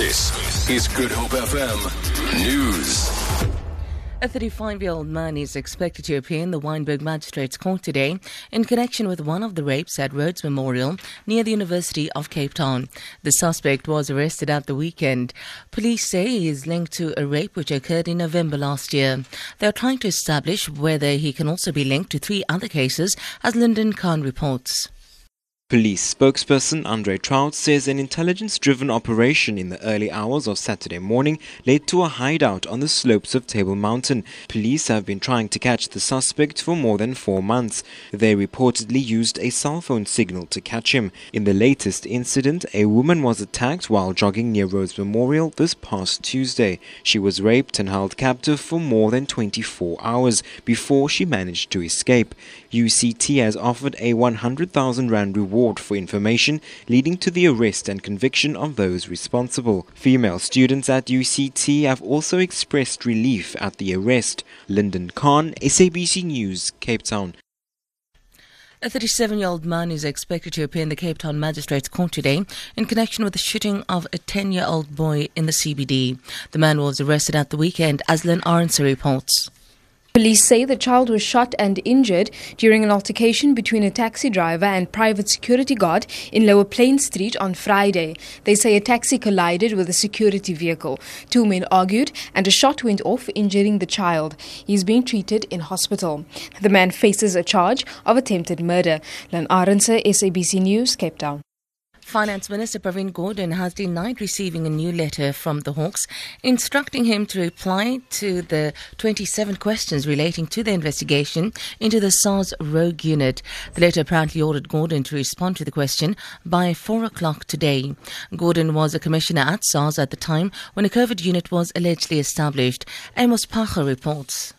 This is Good Hope FM News. A 35 year old man is expected to appear in the Wynberg Magistrates Court today in connection with one of the rapes at Rhodes Memorial near the University of Cape Town. The suspect was arrested at the weekend. Police say he is linked to a rape which occurred in November last year. They are trying to establish whether he can also be linked to three other cases, as Lyndon Khan reports. Police spokesperson Andre Traut says an intelligence driven operation in the early hours of Saturday morning led to a hideout on the slopes of Table Mountain. Police have been trying to catch the suspect for more than four months. They reportedly used a cell phone signal to catch him. In the latest incident, a woman was attacked while jogging near Rhodes Memorial this past Tuesday. She was raped and held captive for more than 24 hours before she managed to escape. UCT has offered a 100,000 Rand reward reward for information leading to the arrest and conviction of those responsible. Female students at UCT have also expressed relief at the arrest. Lyndon Khan, SABC News, Cape Town. A 37 year old man is expected to appear in the Cape Town Magistrates Court today in connection with the shooting of a 10 year old boy in the CBD. The man was arrested at the weekend, as Lynn Aronson reports. Police say the child was shot and injured during an altercation between a taxi driver and private security guard in Lower Plein Street on Friday. They say a taxi collided with a security vehicle. Two men argued and a shot went off, injuring the child. He is being treated in hospital. The man faces a charge of attempted murder. Len Arense, SABC News, Cape Town. Finance Minister Pravin Gordhan has denied receiving a new letter from the Hawks instructing him to reply to the 27 questions relating to the investigation into the SARS rogue unit. The letter apparently ordered Gordhan to respond to the question by 4 o'clock today. Gordhan was a commissioner at SARS at the time when a covert unit was allegedly established. Amos Pacher reports.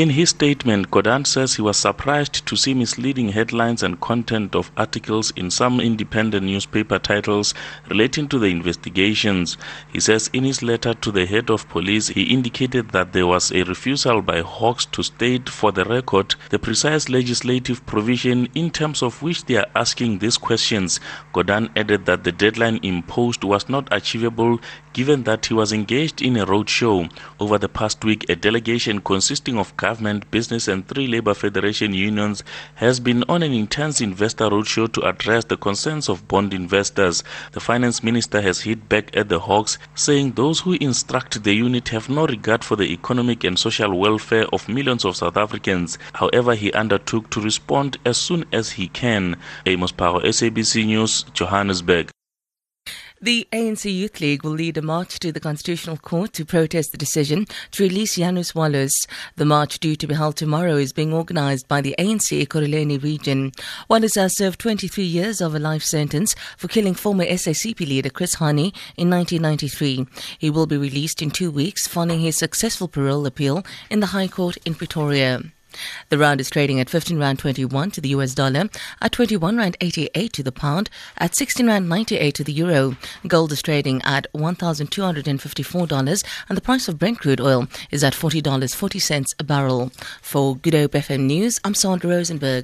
In his statement, Gordhan says he was surprised to see misleading headlines and content of articles in some independent newspaper titles relating to the investigations. He says in his letter to the head of police, he indicated that there was a refusal by Hawks to state for the record the precise legislative provision in terms of which they are asking these questions. Gordhan added that the deadline imposed was not achievable given that he was engaged in a roadshow. Over the past week, a delegation consisting of government, business, and three labor federation unions has been on an intense investor roadshow to address the concerns of bond investors. The finance minister has hit back at the Hawks, saying those who instruct the unit have no regard for the economic and social welfare of millions of South Africans. However, he undertook to respond as soon as he can. Amos Power, SABC News, Johannesburg. The ANC Youth League will lead a march to the Constitutional Court to protest the decision to release Janusz Walus. The march due to be held tomorrow is being organised by the ANC Ekurhuleni region. Wallace has served 23 years of a life sentence for killing former SACP leader Chris Hani in 1993. He will be released in two weeks following his successful parole appeal in the High Court in Pretoria. The rand is trading at 15 rand 21 to the US dollar, at 21 rand 88 to the pound, at 16 rand 98 to the euro. Gold is trading at $1,254 and the price of Brent crude oil is at $40.40 a barrel. For Good Hope FM News, I'm Sandra Rosenberg.